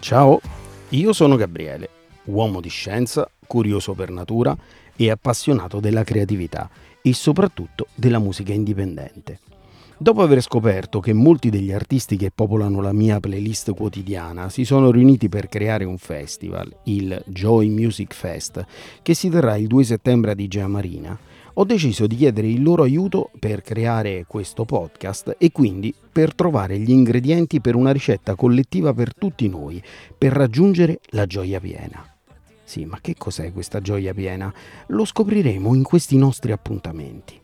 Ciao, io sono Gabriele, uomo di scienza, curioso per natura e appassionato della creatività e soprattutto della musica indipendente. Dopo aver scoperto che molti degli artisti che popolano la mia playlist quotidiana si sono riuniti per creare un festival, il Joy Music Fest, che si terrà il 2 settembre a Digia Marina, ho deciso di chiedere il loro aiuto per creare questo podcast e quindi per trovare gli ingredienti per una ricetta collettiva per tutti noi, per raggiungere la gioia piena. Sì, ma che cos'è questa gioia piena? Lo scopriremo in questi nostri appuntamenti.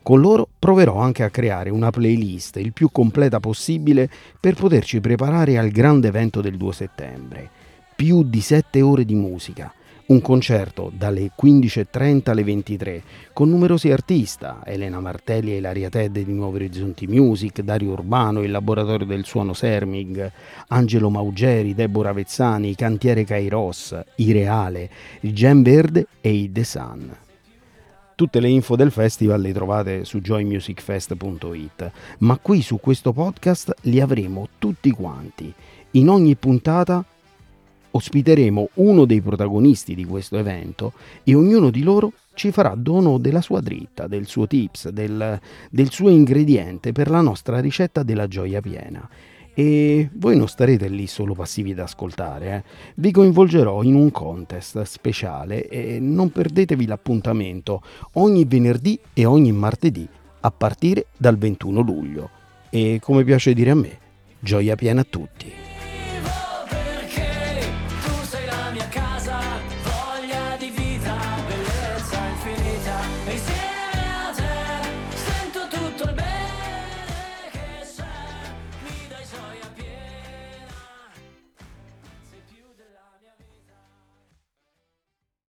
Con loro proverò anche a creare una playlist il più completa possibile per poterci preparare al grande evento del 2 settembre. Più di 7 ore di musica, un concerto dalle 15.30 alle 23 con numerosi artisti, Elena Martelli e Ilaria Ted di Nuovi Orizzonti Music, Dario Urbano, il Laboratorio del Suono Sermig, Angelo Maugeri, Deborah Vezzani, Cantiere Kairos, Ireale, il Gem Verde e i The Sun. Tutte le info del festival le trovate su joymusicfest.it, ma qui su questo podcast li avremo tutti quanti. In ogni puntata ospiteremo uno dei protagonisti di questo evento e ognuno di loro ci farà dono della sua dritta, del suo tips, del, del suo ingrediente per la nostra ricetta della gioia piena. E voi non starete lì solo passivi ad ascoltare, eh? vi coinvolgerò in un contest speciale e non perdetevi l'appuntamento ogni venerdì e ogni martedì a partire dal 21 luglio. E come piace dire a me, gioia piena a tutti.